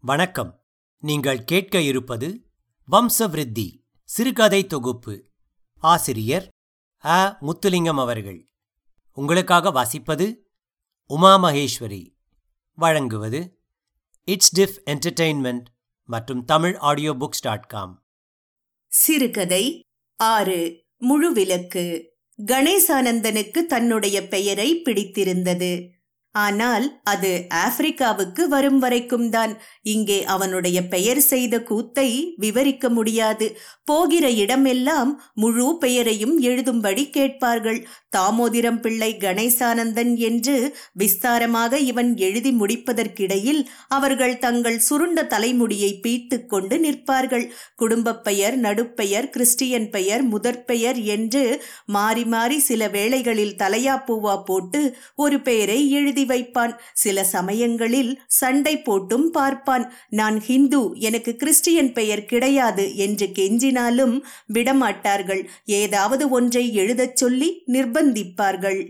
வணக்கம். நீங்கள் கேட்க இருப்பது வம்சவிருத்தி சிறுகதை தொகுப்பு. ஆசிரியர் அ. முத்துலிங்கம் அவர்கள். உங்களுக்காக வாசிப்பது உமா மகேஸ்வரி. வழங்குவது இட்ஸ் டிஃப் என்டர்டெயின்மெண்ட் மற்றும் Tamil audio books dot com. சிறுகதை ஆறு முழுவிலக்கு கணேசானந்தனுக்கு தன்னுடைய பெயரை பிடித்திருந்தது. ஆனால் அது ஆப்பிரிக்காவுக்கு வரும் வரைக்கும் தான். இங்கே அவனுடைய பெயர் செய்த கூத்தை விவரிக்க முடியாது. போகிற இடமெல்லாம் முழு பெயரையும் எழுதும்படி கேட்பார்கள். தாமோதிரம் பிள்ளை கணேசானந்தன் என்று விஸ்தாரமாக இவன் எழுதி முடிப்பதற்கிடையில் அவர்கள் தங்கள் சுருண்ட தலைமுடியை பீத்து கொண்டு நிற்பார்கள். குடும்பப் பெயர் நடுப்பெயர் கிறிஸ்டியன் பெயர் முதற்பெயர் என்று மாறி மாறி சில வேளைகளில் தலையாப்பூவா போட்டு ஒரு பெயரை எழுதி வைப்பான். சில சமயங்களில் சண்டை போட்டும் பார்ப்பான். நான் ஹிந்து எனக்கு கிறிஸ்டியன் பெயர் கிடையாது என்று கெஞ்சினாலும் விடமாட்டார்கள். ஏதாவது ஒன்றை எழுதச் சொல்லி நிர்பந்திப்பார்கள்.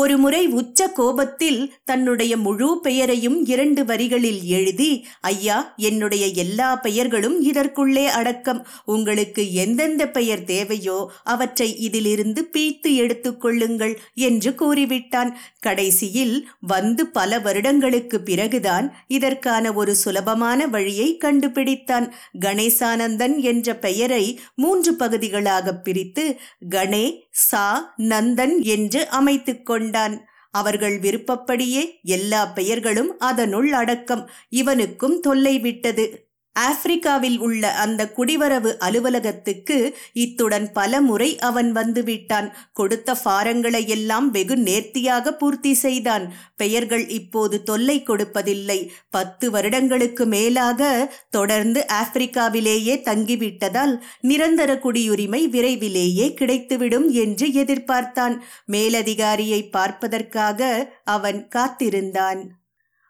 ஒருமுறை உச்ச கோபத்தில் தன்னுடைய முழு பெயரையும் இரண்டு வரிகளில் எழுதி ஐயா என்னுடைய எல்லா பெயர்களும் இதற்குள்ளே அடக்கம். உங்களுக்கு எந்தெந்த பெயர் தேவையோ அவற்றை இதிலிருந்து பீத்து எடுத்துக்கொள்ளுங்கள் என்று கூறிவிட்டான். கடைசியில் வந்து பல வருடங்களுக்கு பிறகுதான் இதற்கான ஒரு சுலபமான வழியை கண்டுபிடித்தான். கணேசானந்தன் என்ற பெயரை மூன்று பகுதிகளாக பிரித்து கணே சா நந்தன் என்று அமைத்துக் கொண்டான். அவர்கள் விருப்பப்படியே எல்லா பெயர்களும் அதனுள் அடக்கம். இவனுக்கும் தொல்லை விட்டது. ஆப்பிரிக்காவில் உள்ள அந்த குடிவரவு அலுவலகத்துக்கு இத்துடன் பல முறை அவன் வந்துவிட்டான். கொடுத்த ஃபாரங்களை எல்லாம் வெகு நேர்த்தியாக பூர்த்தி செய்தான். பெயர்கள் இப்போது தொல்லை கொடுப்பதில்லை. பத்து வருடங்களுக்கு மேலாக தொடர்ந்து ஆப்பிரிக்காவிலேயே தங்கிவிட்டதால் நிரந்தர குடியுரிமை விரைவிலேயே கிடைத்துவிடும் என்று எதிர்பார்த்தான். மேலதிகாரியை பார்ப்பதற்காக அவன் காத்திருந்தான்.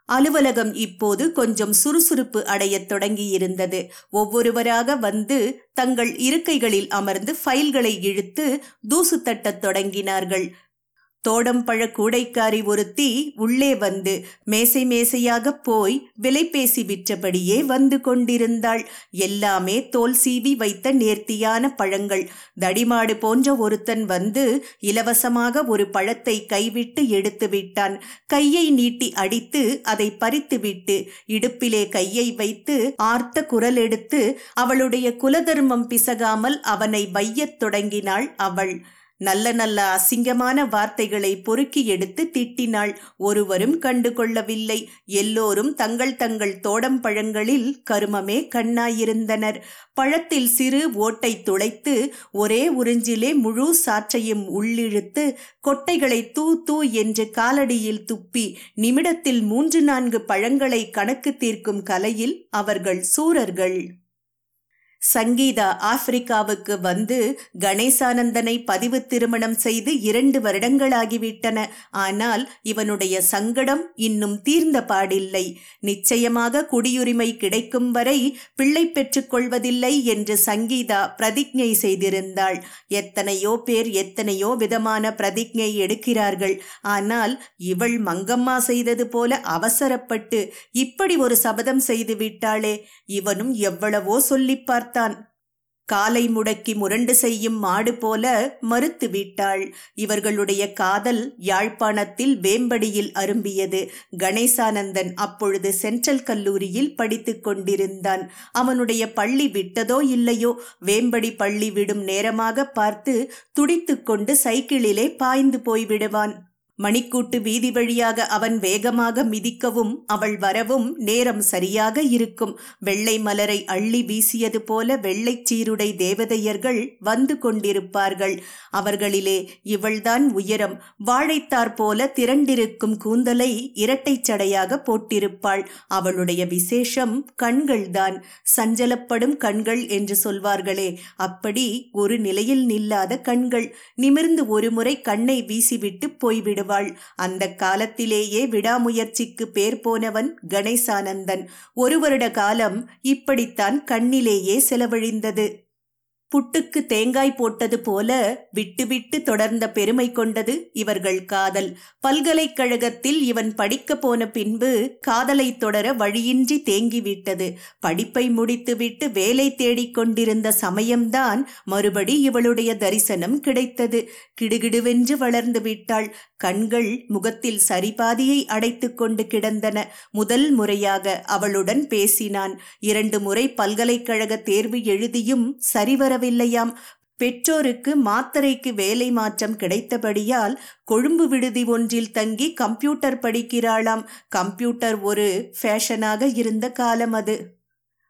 அலுவலகம் இப்போது கொஞ்சம் சுறுசுறுப்பு அடையத் தொடங்கியிருந்தது. ஒவ்வொருவராக வந்து தங்கள் இருக்கைகளில் அமர்ந்து ஃபைல்களை இழுத்து தூசு தட்டத் தொடங்கினார்கள். தோடம்பழ கூடைக்காரி ஒருத்தி உள்ளே வந்து மேசை மேசையாக போய் விலை பேசி விற்றபடியே வந்து கொண்டிருந்தாள். எல்லாமே தோல் சீவி வைத்த நேர்த்தியான பழங்கள். தடிமாடு போன்ற ஒருத்தன் வந்து இலவசமாக ஒரு பழத்தை கைவிட்டு எடுத்து விட்டான். கையை நீட்டி அடித்து அதை பறித்துவிட்டு இடுப்பிலே கையை வைத்து ஆர்த்த குரல் எடுத்து அவளுடைய குலதர்மம் பிசகாமல் அவனை வையத் தொடங்கினாள் அவள். நல்ல நல்ல அசிங்கமான வார்த்தைகளை பொறுக்கி எடுத்து திட்டினாள். ஒருவரும் கண்டு கொள்ளவில்லை. எல்லோரும் தங்கள் தங்கள் தோடம் பழங்களில் கருமமே கண்ணாயிருந்தனர். பழத்தில் சிறு ஓட்டை துளைத்து ஒரே உறிஞ்சிலே முழு சாற்றையும் உள்ளிழுத்து கொட்டைகளை தூ தூ என்று காலடியில் துப்பி நிமிடத்தில் மூன்று நான்கு பழங்களை கணக்கு தீர்க்கும் கலையில் அவர்கள் சூரர்கள். சங்கீதா ஆப்பிரிக்காவுக்கு வந்து கணேசானந்தனை பதிவு திருமணம் செய்து இரண்டு வருடங்களாகிவிட்டன. ஆனால் இவனுடைய சங்கடம் இன்னும் தீர்ந்த பாடில்லை. நிச்சயமாக குடியுரிமை கிடைக்கும் வரை பிள்ளை பெற்றுக் கொள்வதில்லை என்று சங்கீதா பிரதிஜை செய்திருந்தாள். எத்தனையோ பேர் எத்தனையோ விதமான பிரதிஜை எடுக்கிறார்கள். ஆனால் இவள் மங்கம்மா செய்தது போல அவசரப்பட்டு இப்படி ஒரு சபதம் செய்து விட்டாளே. இவனும் எவ்வளவோ சொல்லி பார்த்தான். காலை முடக்கி முரண்டு செய்யும் மாடு போல மறுத்து விட்டாள். இவர்களுடைய காதல் யாழ்ப்பாணத்தில் வேம்படியில் அரும்பியது. கணேசானந்தன் அப்பொழுது சென்ட்ரல் கல்லூரியில் படித்து கொண்டிருந்தான். அவனுடைய பள்ளி விட்டதோ இல்லையோ வேம்படி பள்ளி விடும் நேரமாக பார்த்து துடித்து கொண்டு சைக்கிளிலே பாய்ந்து போய்விடுவான். மணிக்கூட்டு வீதி வழியாக அவன் வேகமாக மிதிக்கவும் அவள் வரவும் நேரம் சரியாக இருக்கும். வெள்ளை மலரை அள்ளி வீசியது போல வெள்ளைச் சீருடை தேவதையர்கள் வந்து கொண்டிருப்பார்கள். அவர்களிலே இவள்தான் உயரம். வாழைத்தார் போல திரண்டிருக்கும் கூந்தலை இரட்டைச் சடையாக போட்டிருப்பாள். அவளுடைய விசேஷம் கண்கள்தான். சஞ்சலப்படும் கண்கள் என்று சொல்வார்களே அப்படி ஒரு நிலையில் நில்லாத கண்கள். நிமிர்ந்து ஒருமுறை கண்ணை வீசிவிட்டு போய்விடும் வருவாள் அந்த காலத்திலேயே விடாமுயற்சிக்கு பேர் போனவன் கணேசானந்தன். ஒரு வருட காலம் இப்படித்தான் கண்ணிலேயே செலவழிந்தது. புட்டுக்கு தேங்காய் போட்டது போல விட்டுவிட்டு தொடர்ந்த பெருமை கொண்டது இவர்கள் காதல். பல்கலைக்கழகத்தில் இவன் படிக்க போன பின்பு காதலை தொடர வழியின்றி தேங்கிவிட்டது. படிப்பை முடித்துவிட்டு வேலை தேடிக் கொண்டிருந்த சமயம்தான் மறுபடி இவளுடைய தரிசனம் கிடைத்தது. கிடுகிடுவென்று வளர்ந்து விட்டாள். கண்கள் முகத்தில் சரிபாதியை அடைத்து கொண்டு கிடந்தன. முதல் முறையாக அவளுடன் பேசினான். இரண்டு முறை பல்கலைக்கழக தேர்வு எழுதியும் சரிவரவில்லையாம். பெற்றோருக்கு மாத்தரைக்கு வேலை மாற்றம் கிடைத்தபடியால் கொழும்பு விடுதி ஒன்றில் தங்கி கம்ப்யூட்டர் படிக்கிறாளாம். கம்ப்யூட்டர் ஒரு ஃபேஷனாக இருந்த காலம் அது.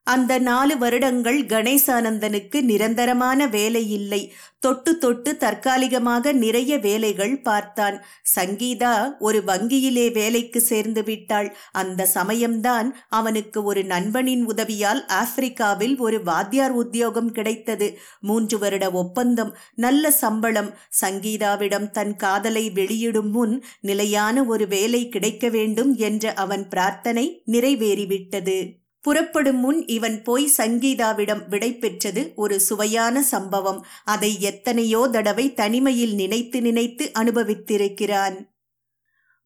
அந்த நாலு வருடங்கள் கணேசானந்தனுக்கு நிரந்தரமான வேலை இல்லை தொட்டு தொட்டு தற்காலிகமாக நிறைய வேலைகள் பார்த்தான். சங்கீதா ஒரு வங்கியிலே வேலைக்கு சேர்ந்து விட்டாள். அந்த சமயம்தான் அவனுக்கு ஒரு நண்பனின் உதவியால் ஆப்பிரிக்காவில் ஒரு வாத்தியார் உத்தியோகம் கிடைத்தது. மூன்று வருட ஒப்பந்தம் நல்ல சம்பளம். சங்கீதாவிடம் தன் காதலை வெளியிடும் முன் நிலையான ஒரு வேலை கிடைக்க வேண்டும் என்ற அவன் பிரார்த்தனை நிறைவேறிவிட்டது. புறப்படும் முன் இவன் போய் சங்கீதாவிடம் விடை பெற்றது ஒரு சுவையான சம்பவம். அதை எத்தனையோ தடவை தனிமையில் நினைத்து நினைத்து அனுபவித்திருக்கிறான்.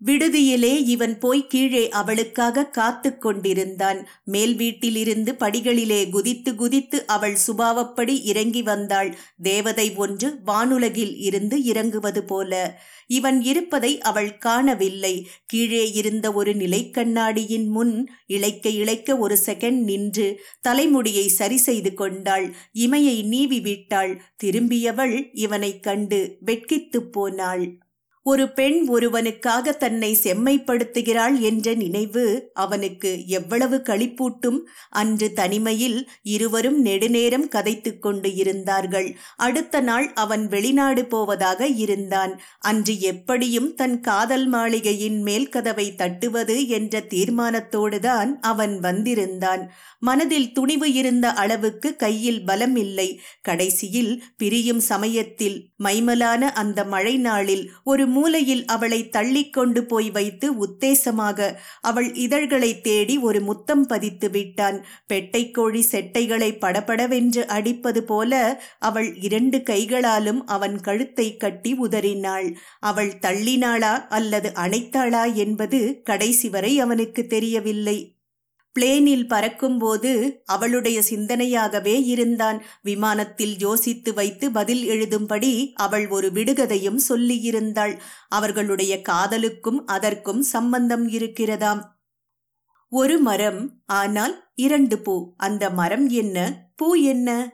விடுதியிலே இவன் போய் கீழே அவளுக்காக காத்து கொண்டிருந்தான் மேல் வீட்டிலிருந்து படிகளிலே குதித்து குதித்து அவள் சுபாவப்படி இறங்கி வந்தாள். தேவதை ஒன்று வானுலகில் இருந்து இறங்குவது போல. இவன் இருப்பதை அவள் காணவில்லை. கீழே இருந்த ஒரு நிலைக்கண்ணாடியின் முன் இழைக்க இழைக்க ஒரு செகண்ட் நின்று தலைமுடியை சரி செய்து கொண்டாள். இமையை நீவி விட்டாள். திரும்பியவள் இவனைக் கண்டு வெட்கித்துப் போனாள். ஒரு பெண் ஒருவனுக்காக தன்னை செம்மைப்படுத்துகிறாள் என்ற நினைவு அவனுக்கு எவ்வளவு களிப்பூட்டும். அன்று தனிமையில் இருவரும் நெடுநேரம் கதைத்துக் கொண்டு இருந்தார்கள். அடுத்த நாள் அவன் வெளிநாடு போவதாக இருந்தான். அன்று எப்படியும் தன் காதல் மாளிகையின் மேல் கதவை தட்டுவது என்ற தீர்மானத்தோடுதான் அவன் வந்திருந்தான். மனதில் துணிவு இருந்த அளவுக்கு கையில் பலம் இல்லை. கடைசியில் பிரியும் சமயத்தில் மைமலான அந்த மழை நாளில் ஒரு மூலையில் அவளை தள்ளிக் கொண்டு போய் வைத்து உத்தேசமாக அவள் இதழ்களை தேடி ஒரு முத்தம் பதித்து விட்டான். பெட்டைக்கோழி செட்டைகளை படபடவென்று அடிப்பது போல அவள் இரண்டு கைகளாலும் அவன் கழுத்தை கட்டி உதறினாள். அவள் தள்ளினாளா அல்லது அணைத்தாளா என்பது கடைசி வரை அவனுக்கு தெரியவில்லை. பிளேனில் பறக்கும்போது அவளுடைய சிந்தனையாகவே இருந்தான். விமானத்தில் யோசித்து வைத்து பதில் எழுதும்படி அவள் ஒரு விடுகதையும் சொல்லியிருந்தாள். அவர்களுடைய காதலுக்கும் அதற்கும் சம்பந்தம் இருக்கிறதாம். ஒரு மரம் ஆனால் இரண்டு பூ. அந்த மரம் என்ன? பூ என்ன?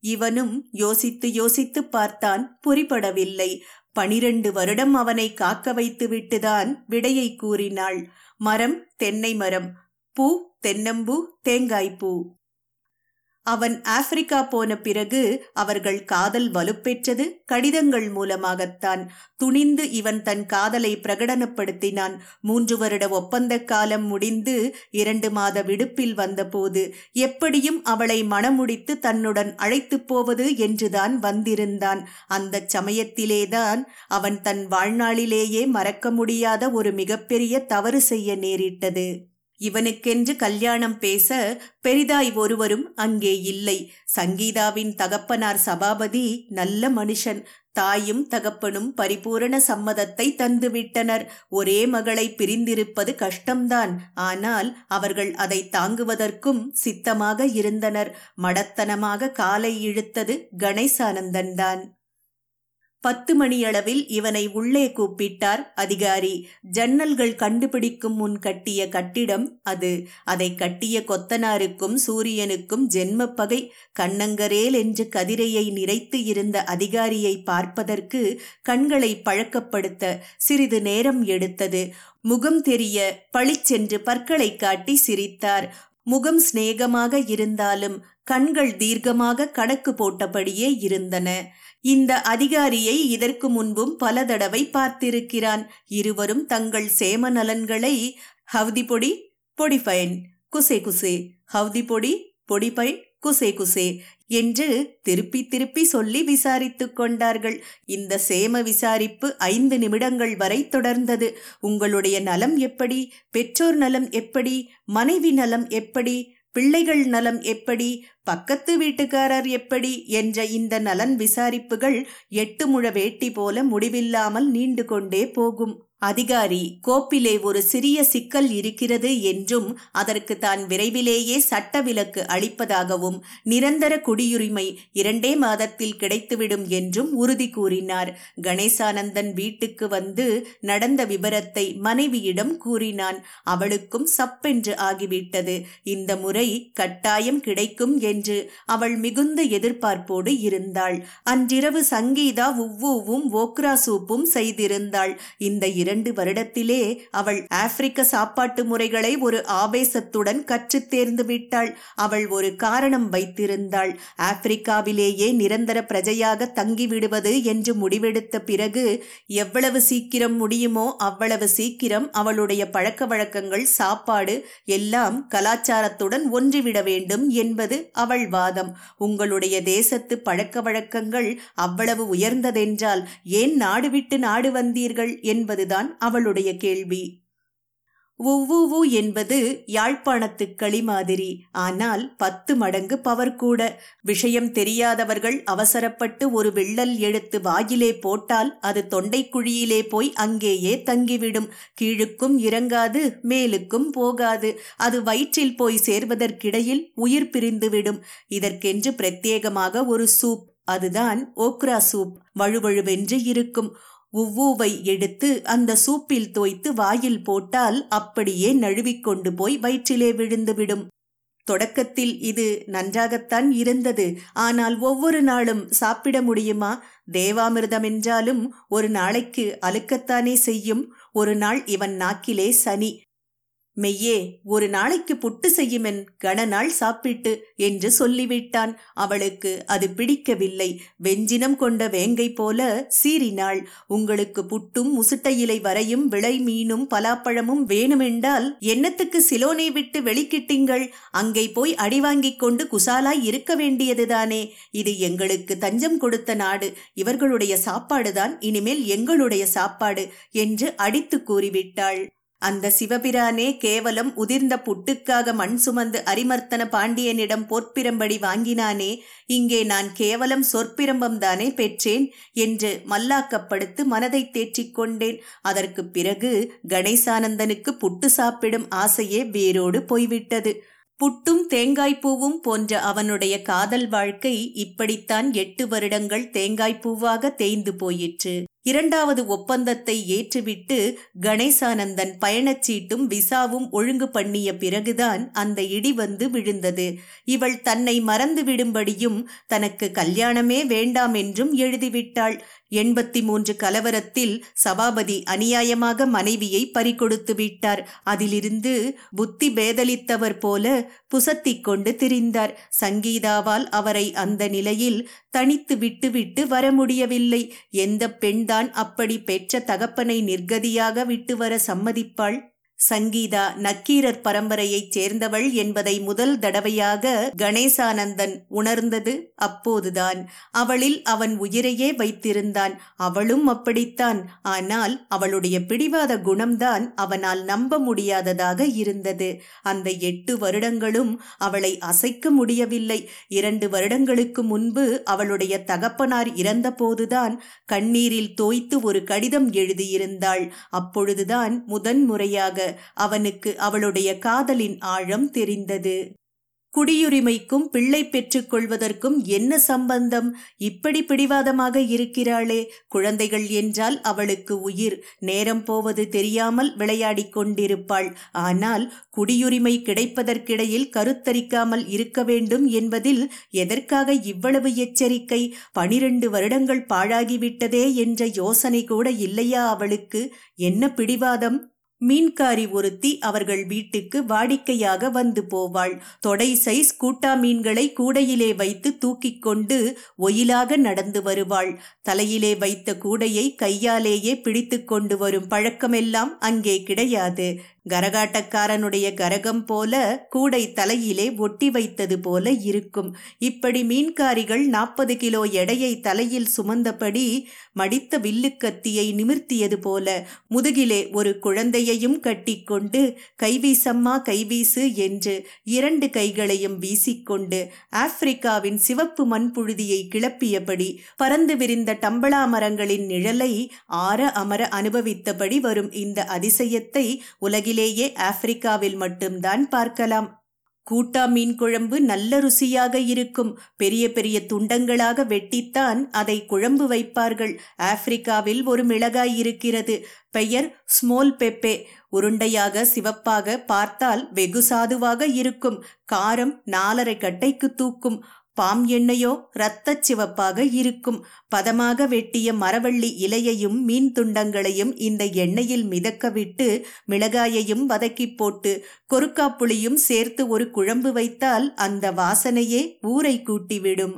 இவனும் யோசித்து யோசித்து பார்த்தான். புரிபடவில்லை. பனிரெண்டு வருடம் அவனை காக்க வைத்து விட்டுதான் விடையை கூறினாள். மரம் தென்னை மரம். பூ தென்னம்பூ தேங்காய்ப்பூ. அவன் ஆப்பிரிக்கா போன பிறகு அவர்கள் காதல் வலுப்பெற்றது. கடிதங்கள் மூலமாகத்தான் துணிந்து இவன் தன் காதலை பிரகடனப்படுத்தினான். மூன்று வருட ஒப்பந்த காலம் முடிந்து இரண்டு மாத விடுப்பில் வந்தபோது எப்படியும் அவளை மணமுடித்து தன்னுடன் அழைத்துப் போவது என்றுதான் வந்திருந்தான். அந்த சமயத்திலேதான் அவன் தன் வாழ்நாளிலேயே மறக்க முடியாத ஒரு மிகப்பெரிய தவறு செய்ய நேரிட்டது. இவனுக்கென்று கல்யாணம் பேச பெரிதாய் ஒருவரும் அங்கே இல்லை. சங்கீதாவின் தகப்பனார் சபாபதி நல்ல மனுஷன். தாயும் தகப்பனும் பரிபூரண சம்மதத்தை தந்துவிட்டனர். ஒரே மகளை பிரிந்திருப்பது கஷ்டம்தான். ஆனால் அவர்கள் அதை தாங்குவதற்கும் சித்தமாக இருந்தனர். மடத்தனமாக காலை இழுத்தது கணேசானந்தன்தான். பத்து மணியளவில் இவனை உள்ளே கூப்பிட்டார் அதிகாரி. ஜன்னல்கள் கண்டுபிடிக்கும் முன் கட்டிய கட்டிடம் அது. அதை கட்டிய கொத்தனாருக்கும் சூரியனுக்கும் ஜென்மப்பகை கண்ணங்கரேல் என்று கதிரையை நிறைத்து இருந்த அதிகாரியை பார்ப்பதற்கு கண்களை பழக்கப்படுத்த சிறிது நேரம் எடுத்தது. முகம் தெரிய பளிச்சென்று பற்களை காட்டி சிரித்தார். முகம் சிநேகமாக இருந்தாலும் கண்கள் தீர்க்கமாக கணக்கு போட்டபடியே இருந்தன. இந்த அதிகாரியை இதற்கு முன்பும் பல தடவை பார்த்திருக்கிறான். இருவரும் தங்கள் சேம நலன்களை ஹவுதி பொடி பொடிஃபைன் குசே குசே ஹவுதி பொடி பொடிபைன் குசே குசே என்று திருப்பி திருப்பி சொல்லி விசாரித்துக் கொண்டார்கள். இந்த சேம விசாரிப்பு ஐந்து நிமிடங்கள் வரை தொடர்ந்தது. உங்களுடைய நலம் எப்படி பெற்றோர் நலம் எப்படி மனைவி நலம் எப்படி பிள்ளைகள் நலம் எப்படி பக்கத்து வீட்டுக்காரர் எப்படி என்ற இந்த நலன் விசாரிப்புகள் எட்டு முழ வேட்டி போல முடிவில்லாமல் நீண்டு கொண்டே போகும். அதிகாரி கோப்பிலே ஒரு சிறிய சிக்கல் இருக்கிறது என்றும் அதற்கு தான் விரைவிலேயே சட்ட விலக்கு அளிப்பதாகவும் நிரந்தர குடியுரிமை இரண்டே மாதத்தில் கிடைத்துவிடும் என்றும் உறுதி கூறினார். கணேசானந்தன் வீட்டுக்கு வந்து நடந்த விபரத்தை மனைவியிடம் கூறினான். அவளுக்கும் சப்பென்று ஆகிவிட்டது. இந்த முறை கட்டாயம் கிடைக்கும் என்று அவள் மிகுந்த எதிர்பார்ப்போடு இருந்தாள். அன்றிரவு சங்கீதா உவ்வூவும் ஓக்ரா சூப்பும் செய்திருந்தாள். இந்த இரண்டு வருடத்திலே அவள் ஆப்பிரிக்க சாப்பாட்டு முறைகளை ஒரு ஆவேசத்துடன் கற்றுத் தேர்ந்து விட்டாள். அவள் ஒரு காரணம் வைத்திருந்தாள். ஆப்பிரிக்காவிலேயே நிரந்தர பிரஜையாக தங்கிவிடுவது என்று முடிவெடுத்த பிறகு எவ்வளவு சீக்கிரம் முடியுமோ அவ்வளவு சீக்கிரம் அவளுடைய பழக்க வழக்கங்கள் சாப்பாடு எல்லாம் கலாச்சாரத்துடன் ஒன்றிவிட வேண்டும் என்பது அவள் வாதம். உங்களுடைய தேசத்து பழக்க வழக்கங்கள் அவ்வளவு உயர்ந்ததென்றால் ஏன் நாடு விட்டு நாடு வந்தீர்கள் என்பதுதான் அவளுடைய கேள்வி. உவ்வுவு என்பது யாழ்ப்பாணத்து களி மாதிரி. ஆனால் பத்து மடங்கு பவர் கூட. விஷயம் தெரியாதவர்கள் அவசரப்பட்டு ஒரு விள்ளல் எடுத்து வாயிலே போட்டால் அது தொண்டைக்குழியிலே போய் அங்கேயே தங்கிவிடும். கீழுக்கும் இறங்காது மேலுக்கும் போகாது. அது வயிற்றில் போய் சேர்வதற்கிடையில் உயிர் பிரிந்துவிடும். இதற்கென்று பிரத்யேகமாக ஒரு சூப். அதுதான் ஓக்ரா சூப். வழுவழுவென்று இருக்கும். உவ்வூவை எடுத்து அந்த சூப்பில் தோய்த்து வாயில் போட்டால் அப்படியே நழுவிக்கொண்டு போய் வயிற்றிலே விழுந்துவிடும் தொடக்கத்தில் இது நன்றாகத்தான் இருந்தது. ஆனால் ஒவ்வொரு நாளும் சாப்பிட முடியுமா? தேவாமிர்தம் என்றாலும் ஒரு நாளைக்கு அழுக்கத்தானே செய்யும். ஒரு நாள் இவன் நாக்கிலே சனி. மெய்யே ஒரு நாளைக்கு புட்டு செய்யுமென் கணநாள் சாப்பிட்டு என்று சொல்லிவிட்டான். அவளுக்கு அது பிடிக்கவில்லை. வெஞ்சினம் கொண்ட வேங்கை போல சீறினாள். உங்களுக்கு புட்டும் முசுட்ட இலை வரையும் விளை மீனும் பலாப்பழமும் வேணுமென்றால் என்னத்துக்கு சிலோனை விட்டு வெளிக்கிட்டீங்கள்? அங்கே போய் அடி வாங்கிக் கொண்டு குசாலாய் இருக்க வேண்டியதுதானே. இது எங்களுக்கு தஞ்சம் கொடுத்த நாடு. இவர்களுடைய சாப்பாடுதான் இனிமேல் எங்களுடைய சாப்பாடு என்று அடித்து கூறிவிட்டாள். அந்த சிவபிரானே கேவலம் உதிர்ந்த புட்டுக்காக மண் சுமந்து அரிமர்த்தன பாண்டியனிடம் போர்ப்பிரம்படி வாங்கினானே இங்கே நான் கேவலம் சொற்பிரம்பம் தானே பெற்றேன் என்று மல்லாக்கப்படுத்து மனதை தேற்றிக் கொண்டேன். அதற்கு பிறகு கணேசானந்தனுக்கு புட்டு சாப்பிடும் ஆசையே வேரோடு போய்விட்டது. புட்டும் தேங்காய்ப்பூவும் போன்ற அவனுடைய காதல் வாழ்க்கை இப்படித்தான் எட்டு வருடங்கள் தேங்காய்ப்பூவாக தேய்ந்து போயிற்று. இரண்டாவது ஒப்பந்தத்தை ஏற்றுவிட்டு கணேசானந்தன் பயணச்சீட்டும் விசாவும் ஒழுங்கு பண்ணிய பிறகுதான் அந்த இடி வந்து விழுந்தது. இவள் தன்னை மறந்து விடும்படியும் தனக்கு கல்யாணமே வேண்டாம் என்றும் எழுதிவிட்டாள். எண்பத்தி மூன்று கலவரத்தில் சபாபதி அநியாயமாக மனைவியை பறிகொடுத்து விட்டார். அதிலிருந்து புத்தி பேதலித்தவர் போல புசத்திக் கொண்டு திரிந்தார். சங்கீதாவால் அவரை அந்த நிலையில் தனித்து விட்டுவிட்டு வர முடியவில்லை. எந்த பெண்தான் அப்படி பெற்ற தகப்பனை நிர்கதியாக விட்டு வர சம்மதிப்பாள்? சங்கீதா நக்கீரர் பரம்பரையைச் சேர்ந்தவள் என்பதை முதல் தடவையாக கணேசானந்தன் உணர்ந்தது. அப்போதுதான் அவளில் அவன் உயிரையே வைத்திருந்தான். அவளும் அப்படித்தான். ஆனால் அவளுடைய பிடிவாத குணம்தான் அவனால் நம்ப முடியாததாக இருந்தது. அந்த எட்டு வருடங்களும் அவளை அசைக்க முடியவில்லை. இரண்டு வருடங்களுக்கு முன்பு அவளுடைய தகப்பனார் இறந்தபோதுதான் கண்ணீரில் தோய்த்து ஒரு கடிதம் எழுதியிருந்தாள். அப்பொழுதுதான் முதன் முறையாக அவனுக்கு அவளுடைய காதலின் ஆழம் தெரிந்தது. குடியுரிமைக்கும் பிள்ளை பெற்றுக் கொள்வதற்கும் என்ன சம்பந்தம்? இப்படி பிடிவாதமாக இருக்கிறாளே. குழந்தைகள் என்றால் அவளுக்கு உயிர். நேரம் போவது தெரியாமல் விளையாடிக் கொண்டிருப்பாள். ஆனால் குடியுரிமை கிடைப்பதற்கிடையில் கருத்தரிக்காமல் இருக்க வேண்டும் என்பதில் எதற்காக இவ்வளவு எச்சரிக்கை? பனிரெண்டு வருடங்கள் பாழாகிவிட்டதே என்ற யோசனை கூட இல்லையா அவளுக்கு? என்ன பிடிவாதம்? மீன்காரி ஒருத்தி அவர்கள் வீட்டுக்கு வாடிக்கையாக வந்து போவாள். தொடை சைஸ் கூட்டா மீன்களை கூடையிலே வைத்து தூக்கிக் கொண்டு ஒயிலாக நடந்து வருவாள். தலையிலே வைத்த கூடையை கையாலேயே பிடித்து கொண்டு வரும் பழக்கமெல்லாம் அங்கே கிடையாது. கரகாட்டக்காரனுடைய கரகம் போல கூடை தலையிலே ஒட்டி வைத்தது போல இருக்கும். இப்படி மீன்காரிகள் நாற்பது கிலோ எடையை தலையில் சுமந்தபடி மடித்த வில்லுக்கத்தியை நிமிர்த்தியது போல முதுகிலே ஒரு குழந்தையையும் கட்டிக்கொண்டு கைவீசம்மா கைவீசு என்று இரண்டு கைகளையும் வீசிக்கொண்டு ஆப்பிரிக்காவின் சிவப்பு மண்புழுதியை கிளப்பியபடி பறந்து விரிந்த டம்பளா மரங்களின் நிழலை ஆற அமர அனுபவித்தபடி வரும் இந்த அதிசயத்தை உலகிலேயே ஆப்பிரிக்காவில் மட்டும்தான் பார்க்கலாம். கூட்டா மீன் குழம்பு நல்ல ருசியாக இருக்கும். பெரிய பெரிய துண்டங்களாக வெட்டித்தான் அதை குழம்பு வைப்பார்கள். ஆப்பிரிக்காவில் ஒரு மிளகாய் இருக்கிறது. பெயர் ஸ்மோல் பெப்பே. உருண்டையாக சிவப்பாக பார்த்தால் வெகு சாதுவாக இருக்கும். காரம் நாலரை கட்டைக்கு தூக்கும். பாம் எண்ணெயோ இரத்தச் சிவப்பாக இருக்கும். பதமாக வெட்டிய மரவள்ளி இலையையும் மீன் துண்டங்களையும் இந்த எண்ணெயில் மிதக்கவிட்டு மிளகாயையும் வதக்கி போட்டு கொருக்காப்புளியும் சேர்த்து ஒரு குழம்பு வைத்தால் அந்த வாசனையே ஊரை கூட்டிவிடும்.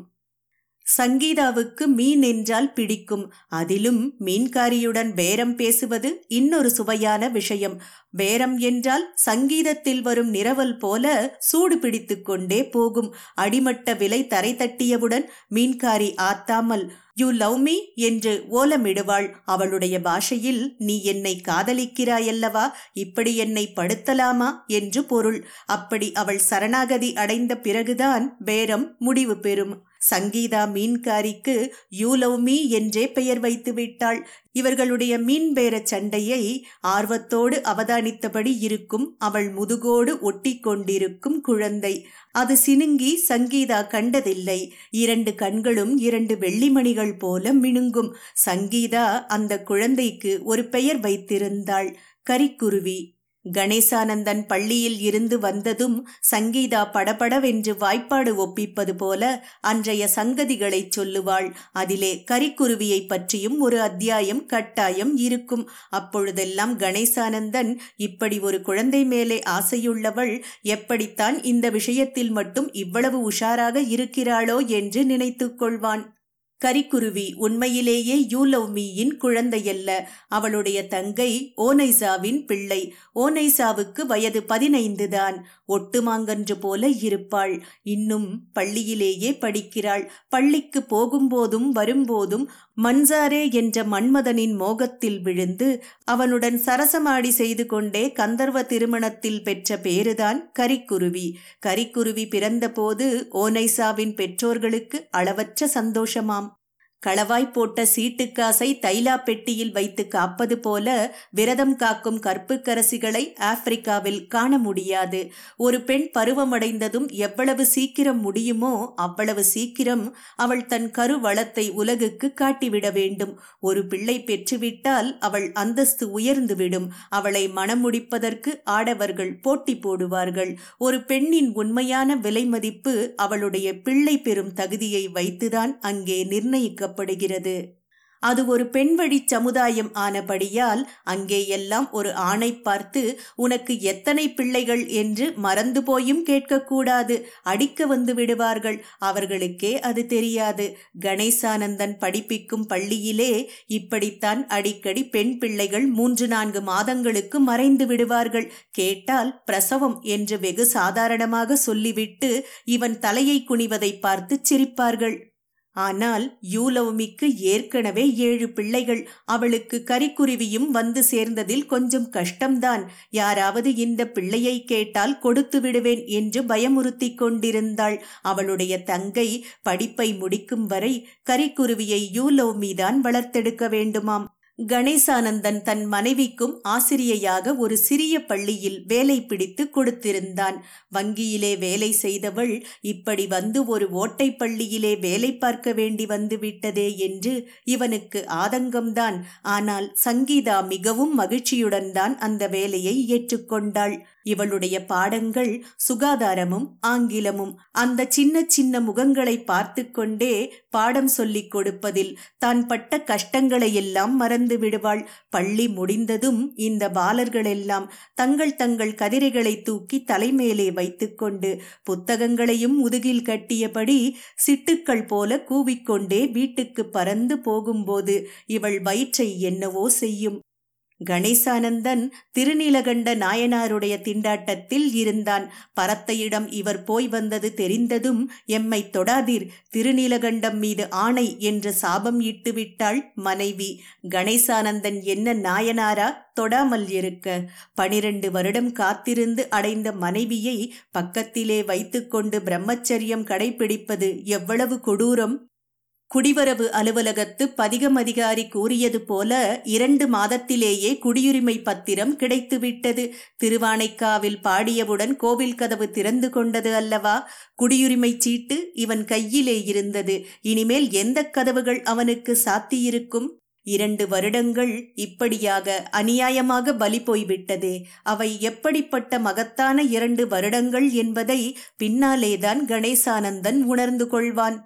சங்கீதாவுக்கு மீன் என்றால் பிடிக்கும். அதிலும் மீன்காரியுடன் பேரம் பேசுவது இன்னொரு சுவையான விஷயம். பேரம் என்றால் சங்கீதத்தில் வரும் நிரவல் போல சூடு பிடித்து கொண்டே போகும். அடிமட்ட விலை தரை தட்டியவுடன் மீன்காரி ஆத்தாமல் யூ லவ் மீ என்று ஓலமிடுவாள். அவளுடைய பாஷையில் நீ என்னை காதலிக்கிறாயல்லவா? இப்படி என்னை படுத்தலாமா? என்று பொருள். அப்படி அவள் சரணாகதி அடைந்த பிறகுதான் பேரம் முடிவு பெறும். சங்கீதா மீன்காரிக்கு யூ மீ என்றே பெயர் வைத்து விட்டாள் இவர்களுடைய மீன் சண்டையை ஆர்வத்தோடு அவதானித்தபடி இருக்கும் அவள் முதுகோடு ஒட்டி கொண்டிருக்கும் குழந்தை. அது சினுங்கி சங்கீதா கண்டதில்லை. இரண்டு கண்களும் இரண்டு வெள்ளிமணிகள் போல மினுங்கும். சங்கீதா அந்த குழந்தைக்கு ஒரு பெயர் வைத்திருந்தாள். கரிக்குருவி. கணேசானந்தன் பள்ளியில் இருந்து வந்ததும் சங்கீதா படபடவென்று வாய்ப்பாடு ஒப்பிப்பது போல அன்றைய சங்கதிகளைச் சொல்லுவாள். அதிலே கரிக்குருவியை பற்றியும் ஒரு அத்தியாயம் கட்டாயம் இருக்கும். அப்பொழுதெல்லாம் கணேசானந்தன் இப்படி ஒரு குழந்தை மேலே ஆசையுள்ளவள் எப்படித்தான் இந்த விஷயத்தில் மட்டும் இவ்வளவு உஷாராக இருக்கிறாளோ என்று நினைத்துக் கொள்வான். கரிக்குருவி உண்மையிலேயே யூலவ்மியின் குழந்தையல்ல. அவளுடைய தங்கை ஓனைசாவின் பிள்ளை. ஓனைசாவுக்கு வயது பதினைந்து தான். ஒட்டுமாங்கன்று போல இருப்பாள். இன்னும் பள்ளியிலேயே படிக்கிறாள். பள்ளிக்கு போகும்போதும் வரும்போதும் மன்சாரே என்ற மன்மதனின் மோகத்தில் விழுந்து அவனுடன் சரசமாடி செய்து கொண்டே கந்தர்வ திருமணத்தில் பெற்ற பேருதான் கரிக்குருவி. கரிக்குருவி பிறந்தபோது ஓனைசாவின் பெற்றோர்களுக்கு அளவற்ற சந்தோஷமாம். களவாய் போட்ட சீட்டுக்காசை தைலா பெட்டியில் வைத்து காப்பது போல விரதம் காக்கும் கற்புக்கரசிகளை ஆப்பிரிக்காவில் காண முடியாது. ஒரு பெண் பருவமடைந்ததும் எவ்வளவு சீக்கிரம் முடியுமோ அவ்வளவு சீக்கிரம் அவள் தன் கருவளத்தை உலகுக்கு காட்டிவிட வேண்டும். ஒரு பிள்ளை பெற்றுவிட்டால் அவள் அந்தஸ்து உயர்ந்துவிடும். அவளை மணமுடிப்பதற்கு ஆடவர்கள் போட்டி போடுவார்கள். ஒரு பெண்ணின் உண்மையான விலை மதிப்பு அவளுடைய பிள்ளை பெறும் தகுதியை வைத்துதான் அங்கே நிர்ணயிக்க காணப்படுகிறது. அது ஒரு பெண் வழி சமுதாயம் ஆனபடியால் அங்கே எல்லாம் ஒரு ஆணை பார்த்து உனக்கு எத்தனை பிள்ளைகள் என்று மறந்து போயும் கேட்கக்கூடாது. அடிக்க வந்து விடுவார்கள். அவர்களுக்கே அது தெரியாது. கணேசானந்தன் படிப்பிக்கும் பள்ளியிலே இப்படித்தான் அடிக்கடி பெண் பிள்ளைகள் மூன்று நான்கு மாதங்களுக்கு மறைந்து விடுவார்கள். கேட்டால் பிரசவம் என்று வெகு சாதாரணமாக சொல்லிவிட்டு இவன் தலையை குனிவதை பார்த்து சிரிப்பார்கள். ஆனால் யூலவுமிக்கு ஏற்கனவே ஏழு பிள்ளைகள். அவளுக்கு கரிக்குருவியும் வந்து சேர்ந்ததில் கொஞ்சம் கஷ்டம்தான். யாராவது இந்த பிள்ளையை கேட்டால் கொடுத்து விடுவேன் என்று பயமுறுத்தி கொண்டிருந்தாள். அவளுடைய தங்கை படிப்பை முடிக்கும் வரை கரிக்குருவியை யூலவுமிதான் வளர்த்தெடுக்க வேண்டுமாம். கணேசானந்தன் தன் மனைவிக்கும் ஆசிரியையாக ஒரு சிறிய பள்ளியில் வேலை பிடித்து கொடுத்திருந்தான். வங்கியிலே வேலை செய்தவள் இப்படி வந்து ஒரு ஓட்டை பள்ளியிலே வேலை பார்க்க வேண்டி வந்து விட்டதே என்று இவனுக்கு ஆதங்கம்தான். ஆனால் சங்கீதா மிகவும் மகிழ்ச்சியுடன் தான் அந்த வேலையை ஏற்றுக்கொண்டாள் இவளுடைய பாடங்கள் சுகாதாரமும் ஆங்கிலமும் அந்த சின்ன சின்ன முகங்களை பார்த்து கொண்டே பாடம் சொல்லிக் கொடுப்பதில் தான் பட்ட கஷ்டங்களையெல்லாம் மறந்து விடுவாள். பள்ளி முடிந்ததும் இந்த பாலர்களெல்லாம் தங்கள் தங்கள் கதிரைகளை தூக்கி தலைமேலே வைத்துக்கொண்டு புத்தகங்களையும் முதுகில் கட்டியபடி சிட்டுக்கள் போல கூவிக்கொண்டே வீட்டுக்கு பறந்து போகும்போது இவள் வயிற்றை என்னவோ செய்யும். கணேசானந்தன் திருநீலகண்ட நாயனாருடைய திண்டாட்டத்தில் இருந்தான். பரத்தையிடம் இவர் போய் வந்தது தெரிந்ததும் எம்மை தொடாதீர் திருநீலகண்டம் மீது ஆணை என்று சாபம் இட்டுவிட்டாள் மனைவி. கணேசானந்தன் என்ன நாயனாரா தொடாமல் இருக்க. பனிரெண்டு வருடம் காத்திருந்து அடைந்த மனைவியை பக்கத்திலே வைத்துக்கொண்டு பிரம்மச்சரியம் கடைபிடிப்பது எவ்வளவு கொடூரம். குடிவரவு அலுவலகத்து பதிகம் அதிகாரி கூறியது போல இரண்டு மாதத்திலேயே குடியுரிமை பத்திரம் கிடைத்துவிட்டது. திருவானைக்காவில் பாடியவுடன் கோவில் கதவு திறந்து கொண்டது அல்லவா? குடியுரிமை சீட்டு இவன் கையிலே இருந்தது. இனிமேல் எந்த கதவுகள் அவனுக்கு சாத்தியிருக்கும்? இரண்டு வருடங்கள் இப்படியாக அநியாயமாக பலி போய்விட்டதே. அவை எப்படிப்பட்ட மகத்தான இரண்டு வருடங்கள் என்பதை பின்னாலேதான் கணேசானந்தன் உணர்ந்து கொள்வான்.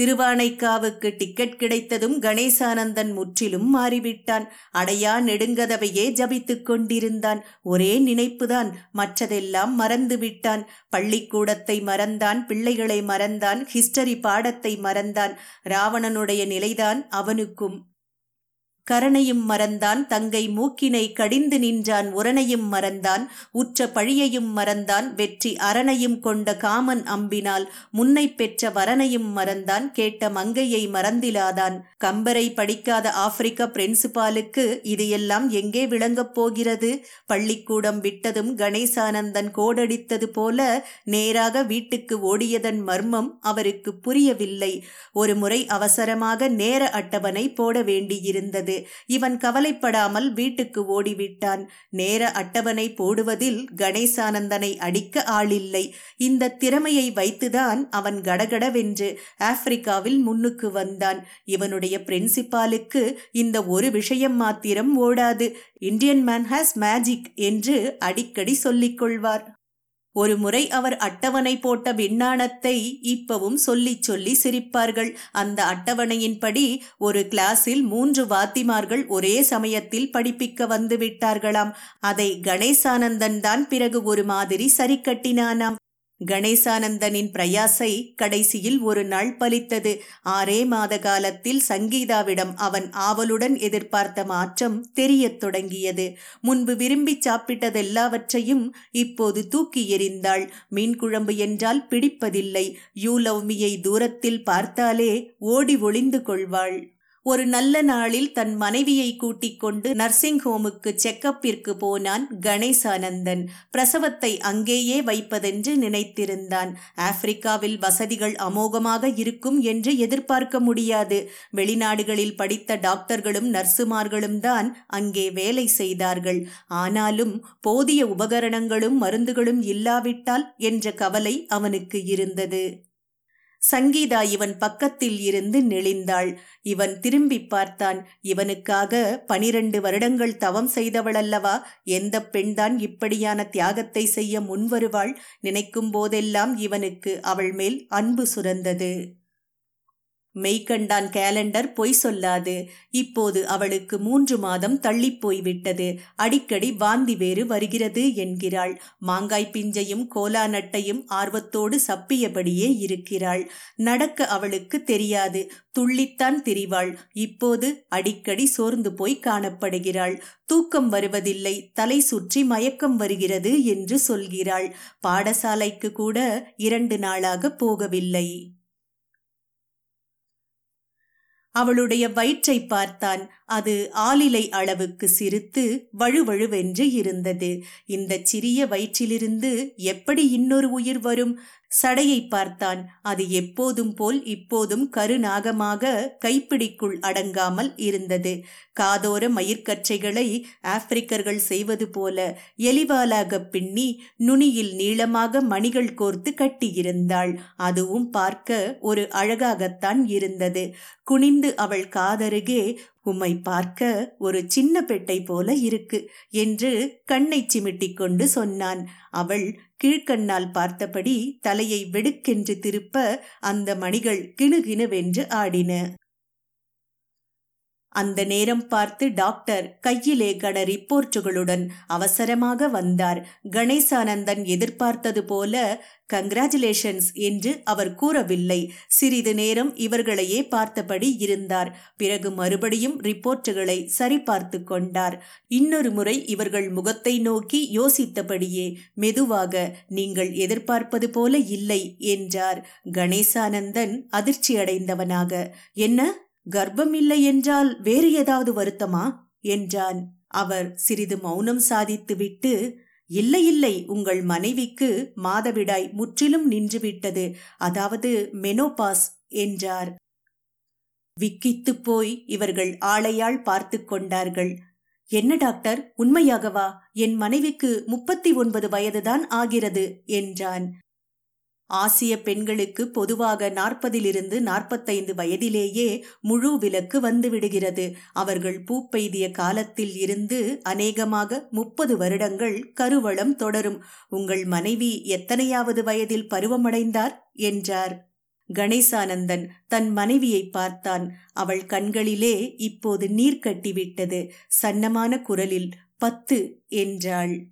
திருவானைக்காவுக்கு டிக்கெட் கிடைத்ததும் கணேசானந்தன் முற்றிலும் மாறிவிட்டான். அடையா நெடுங்கதவையே ஜபித்துக் கொண்டிருந்தான். ஒரே நினைப்புதான் மற்றதெல்லாம் மறந்துவிட்டான். பள்ளிக்கூடத்தை மறந்தான் பிள்ளைகளை மறந்தான் ஹிஸ்டரி பாடத்தை மறந்தான். ராவணனுடைய நிலைதான் அவனுக்கும் கரணையும் மறந்தான். தங்கை மூக்கினை கடிந்து நின்றான். உரனையும் மறந்தான். உற்ற பழியையும் மறந்தான். வெற்றி அரணையும் கொண்ட காமன் அம்பினால். முன்னை பெற்ற வரனையும் மறந்தான். கேட்ட மங்கையை மறந்திலாதான். கம்பரை படிக்காத ஆப்பிரிக்க பிரின்சிபாலுக்கு இது எல்லாம் எங்கே விளங்கப் போகிறது? பள்ளிக்கூடம் விட்டதும் கணேசானந்தன் கோடடித்தது போல நேராக வீட்டுக்கு ஓடியதன் மர்மம் அவருக்கு புரியவில்லை. ஒரு முறை அவசரமாக நேர அட்டவணை போட வேண்டியிருந்தது. இவன் கவலைப்படாமல் வீட்டுக்கு ஓடிவிட்டான். நேர அட்டவணை போடுவதில் கணேசானந்தனை அடிக்க ஆளில்லை. இந்த திறமையை வைத்துதான் அவன் கடகடவென்று ஆப்பிரிக்காவில் முன்னுக்கு வந்தான். இவனுடைய பிரின்சிபாலுக்கு இந்த ஒரு விஷயம் மாத்திரம் ஓடாது. இந்தியன் மேன் ஹாஸ் மேஜிக் என்று அடிக்கடி சொல்லிக் கொள்வார் ஒரு முறை அவர் அட்டவணை போட்ட விண்ணாணத்தை இப்பவும் சொல்லி சொல்லி சிரிப்பார்கள். அந்த அட்டவணையின்படி ஒரு கிளாஸில் மூன்று வாத்திமார்கள் ஒரே சமயத்தில் படிப்பிக்க வந்து விட்டார்களாம். அதை கணேசானந்தன் தான் பிறகு ஒரு மாதிரி சரி கட்டினானாம். கணேசானந்தனின் பிரயாசை கடைசியில் ஒரு நாள் பலித்தது. ஆறே மாத காலத்தில் சங்கீதாவிடம் அவன் ஆவலுடன் எதிர்பார்த்த மாற்றம் தெரியத் தொடங்கியது. முன்பு விரும்பி சாப்பிட்டதெல்லாவற்றையும் இப்போது தூக்கி எறிந்தாள். மீன் குழம்பு என்றால் பிடிப்பதில்லை. யூ லவ்மியை தூரத்தில் பார்த்தாலே ஓடி ஒளிந்து கொள்வாள். ஒரு நல்ல நாளில் தன் மனைவியை கூட்டிக் கொண்டு நர்சிங் ஹோமுக்கு செக்கப்பிற்கு போனான் கணேசானந்தன். பிரசவத்தை அங்கேயே வைப்பதென்று நினைத்திருந்தான். ஆப்பிரிக்காவில் வசதிகள் அமோகமாக இருக்கும் என்று எதிர்பார்க்க முடியாது. வெளிநாடுகளில் படித்த டாக்டர்களும் நர்சுமார்களும் தான் அங்கே வேலை செய்தார்கள். ஆனாலும் போதிய உபகரணங்களும் மருந்துகளும் இல்லாவிட்டால் என்ற கவலை அவனுக்கு இருந்தது. சங்கீதா இவன் பக்கத்தில் இருந்து நெளிந்தாள். இவன் திரும்பி பார்த்தான் இவனுக்காக பனிரெண்டு வருடங்கள் தவம் செய்தவளல்லவா? எந்த பெண்தான் இப்படியான தியாகத்தை செய்ய முன்வருவாள்? நினைக்கும் போதெல்லாம் இவனுக்கு அவள் மேல் அன்பு சுரந்தது. மெய்கண்டான் கேலண்டர் பொய் சொல்லாது. இப்போது அவளுக்கு மூன்று மாதம் தள்ளிப் போய்விட்டது அடிக்கடி வாந்தி வேறு வருகிறது என்கிறாள். மாங்காய் பிஞ்சையும் கோலா நட்டையும் ஆர்வத்தோடு சப்பியபடியே இருக்கிறாள். நடக்க அவளுக்கு தெரியாது. துள்ளித்தான் திரிவாள். இப்போது அடிக்கடி சோர்ந்து போய் காணப்படுகிறாள். தூக்கம் வருவதில்லை. தலை சுற்றி மயக்கம் வருகிறது என்று சொல்கிறாள். பாடசாலைக்கு கூட இரண்டு நாளாக போகவில்லை. அவளுடைய வயிற்றை பார்த்தான். அது ஆலிலை அளவுக்கு சிரித்து வழுவழுவென்று இருந்தது. இந்த சிறிய வயிற்றிலிருந்து எப்படி இன்னொரு உயிர் வரும்? சடையை பார்த்தான். அது எப்போதும் போல் இப்போதும் கருநாகமாக கைப்பிடிக்குள் அடங்காமல் இருந்தது. காதோர மயிர்கச்சைகளை ஆப்பிரிக்கர்கள் செய்வது போல எலிவாலாக பின்னி நுனியில் நீளமாக மணிகள் கோர்த்து கட்டியிருந்தாள். அதுவும் பார்க்க ஒரு அழகாகத்தான் இருந்தது. குனிந்து அவள் காதருகே உம்மை பார்க்க ஒரு சின்ன பெட்டை போல இருக்கு என்று கண்ணை சிமிட்டிக் கொண்டு சொன்னான். அவள் கீழ்கண்ணால் பார்த்தபடி தலையை வெடுக்கென்று திருப்ப அந்த மணிகள் கிணுகிணுவென்று ஆடின. அந்த நேரம் பார்த்து டாக்டர் கையிலே கன ரிப்போர்ட்டுகளுடன் அவசரமாக வந்தார். கணேசானந்தன் எதிர்பார்த்தது போல கங்க்ராச்சுலேஷன்ஸ் என்று அவர் கூறவில்லை. சிறிது நேரம் இவர்களையே பார்த்தபடி இருந்தார். பிறகு மறுபடியும் ரிப்போர்ட்டுகளை சரிபார்த்து கொண்டார். இன்னொரு முறை இவர்கள் முகத்தை நோக்கி யோசித்தபடியே மெதுவாக நீங்கள் எதிர்பார்ப்பது போல இல்லை என்றார். கணேசானந்தன் அதிர்ச்சியடைந்தவனாக என்ன? கர்ப்பம் இல்லை என்றால் வேறு ஏதாவது வருத்தமா? என்றான். அவர் சிறிது மௌனம் சாதித்துவிட்டு இல்லை இல்லை உங்கள் மனைவிக்கு மாதவிடாய் முற்றிலும் நின்றுவிட்டது. அதாவது மெனோபாஸ் என்றார். விக்கித்துப் போய் இவர்கள் ஆளையாள் பார்த்து கொண்டார்கள். என்ன டாக்டர் உண்மையாகவா? என் மனைவிக்கு முப்பத்தி ஒன்பது வயதுதான் ஆகிறது என்றான். ஆசிய பெண்களுக்கு பொதுவாக நாற்பதிலிருந்து நாற்பத்தைந்து வயதிலேயே முழு விலக்கு வந்துவிடுகிறது. அவர்கள் பூப்பெய்திய காலத்தில் இருந்து அநேகமாக முப்பது வருடங்கள் கருவளம் தொடரும். உங்கள் மனைவி எத்தனையாவது வயதில் பருவமடைந்தார்? என்றார். கணேசானந்தன் தன் மனைவியை பார்த்தான். அவள் கண்களிலே இப்போது நீர் கட்டிவிட்டது. சன்னமான குரலில் பத்து என்றாள்.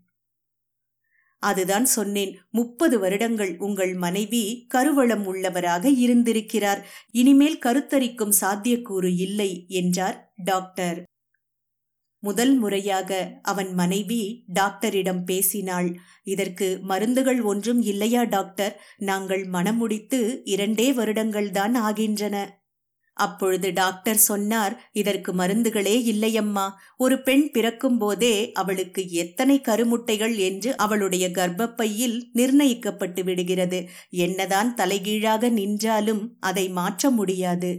அதுதான் சொன்னேன் முப்பது வருடங்கள் உங்கள் மனைவி கருவளம் உள்ளவராக இருந்திருக்கிறார். இனிமேல் கருத்தரிக்கும் சாத்தியக்கூறு இல்லை என்றார் டாக்டர். முதல் முறையாக அவன் மனைவி டாக்டரிடம் பேசினாள். இதற்கு மருந்துகள் ஒன்றும் இல்லையா டாக்டர்? நாங்கள் மனமுடித்து இரண்டே வருடங்கள்தான் ஆகின்றன. அப்பொழுது டாக்டர் சொன்னார் இதற்கு மருந்துகளே இல்லையம்மா. ஒரு பெண் பிறக்கும் போதே அவளுக்கு எத்தனை கருமுட்டைகள் என்று அவளுடைய கர்ப்பப்பையில் நிர்ணயிக்கப்பட்டு விடுகிறது. என்னதான் தலைகீழாக நின்றாலும் அதை மாற்ற முடியாது.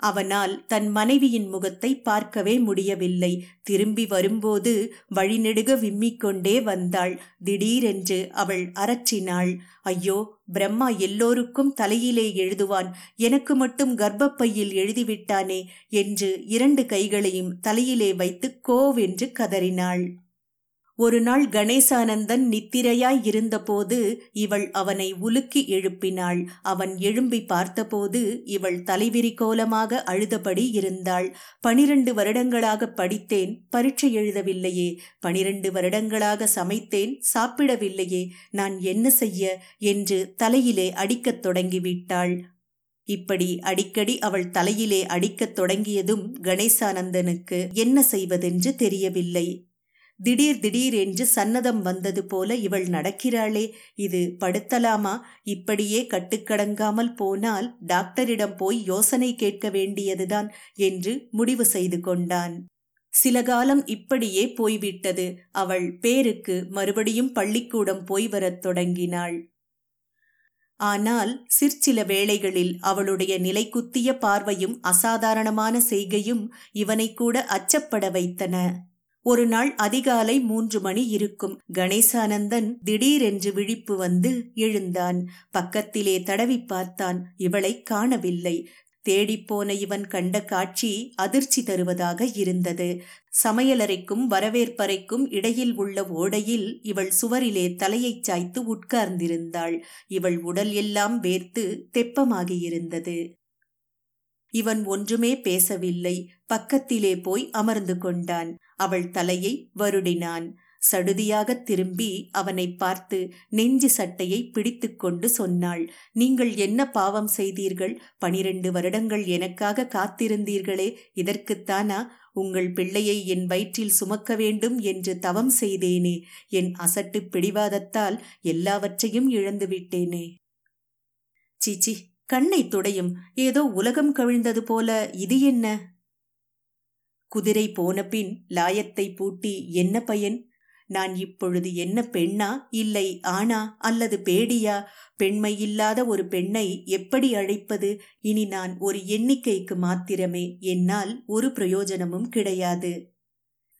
அவனால் தன் மனைவியின் முகத்தை பார்க்கவே முடியவில்லை. திரும்பி வரும்போது வழிநெடுக விம்மிக்கொண்டே வந்தாள். திடீரென்று அவள் அரற்றினாள் ஐயோ பிரம்மா எல்லோருக்கும் தலையிலே எழுதுவான். எனக்கு மட்டும் கர்ப்பப்பையில் எழுதிவிட்டானே என்று இரண்டு கைகளையும் தலையிலே வைத்து கோவென்று கதறினாள். ஒரு நாள் கணேசானந்தன் நித்திரையாய் இருந்தபோது இவள் அவனை உலுக்கி எழுப்பினாள். அவன் எழும்பி பார்த்தபோது இவள் தலைவிரி கோலமாக அழுதபடி இருந்தாள். பனிரெண்டு வருடங்களாக படித்தேன் பரீட்சை எழுதவில்லையே. பனிரெண்டு வருடங்களாக சமைத்தேன் சாப்பிடவில்லையே. நான் என்ன செய்ய? என்று தலையிலே அடிக்கத் தொடங்கிவிட்டாள். இப்படி அடிக்கடி அவள் தலையிலே அடிக்கத் தொடங்கியதும் கணேசானந்தனுக்கு என்ன செய்வதென்று தெரியவில்லை. திடீர் திடீர் என்று சன்னதம் வந்தது போல இவள் நடக்கிறாளே இது படுத்தலாமா? இப்படியே கட்டுக்கடங்காமல் போனால் டாக்டரிடம் போய் யோசனை கேட்க வேண்டியதுதான் என்று முடிவு செய்து கொண்டான். சில காலம் இப்படியே போய்விட்டது. அவள் பேருக்கு மறுபடியும் பள்ளிக்கூடம் போய் வரத் தொடங்கினாள். ஆனால் சிற்சில வேளைகளில் அவளுடைய நிலைக்குத்திய பார்வையும் அசாதாரணமான செய்கையும் இவனை கூட அச்சப்பட வைத்தன. ஒரு நாள் அதிகாலை மூன்று மணி இருக்கும். கணேசானந்தன் திடீரென்று விழிப்பு வந்து எழுந்தான். பக்கத்திலே தடவி பார்த்தான். இவளை காணவில்லை. தேடிப்போன இவன் கண்ட காட்சி அதிர்ச்சி தருவதாக இருந்தது. சமையலறைக்கும் வரவேற்பறைக்கும் இடையில் உள்ள ஓடையில் இவள் சுவரிலே தலையைச் சாய்த்து உட்கார்ந்திருந்தாள். இவள் உடல் எல்லாம் வேர்த்து தெப்பமாகியிருந்தது. இவன் ஒன்றுமே பேசவில்லை. பக்கத்திலே போய் அமர்ந்து கொண்டான். அவள் தலையை வருடினான். சடுதியாக திரும்பி அவனை பார்த்து நெஞ்சு சட்டையை பிடித்துக்கொண்டு சொன்னாள் நீங்கள் என்ன பாவம் செய்தீர்கள்? பனிரெண்டு வருடங்கள் எனக்காக காத்திருந்தீர்களே இதற்குத்தானா? உங்கள் பிள்ளையை என் வயிற்றில் சுமக்க வேண்டும் என்று தவம் செய்தேனே. என் அசட்டு பிடிவாதத்தால் எல்லாவற்றையும் இழந்துவிட்டேனே. சீச்சி கண்ணை துடையும். ஏதோ உலகம் கவிழ்ந்தது போல இது என்ன? குதிரை போன பின் லாயத்தை பூட்டி என்ன பயன்? நான் இப்பொழுது என்ன பெண்ணா? இல்லை ஆனா அல்லது பேடியா? பெண்மை இல்லாத ஒரு பெண்ணை எப்படி அழைப்பது? இனி நான் ஒரு எண்ணிக்கைக்கு மாத்திரமே. என்னால் ஒரு பிரயோஜனமும் கிடையாது.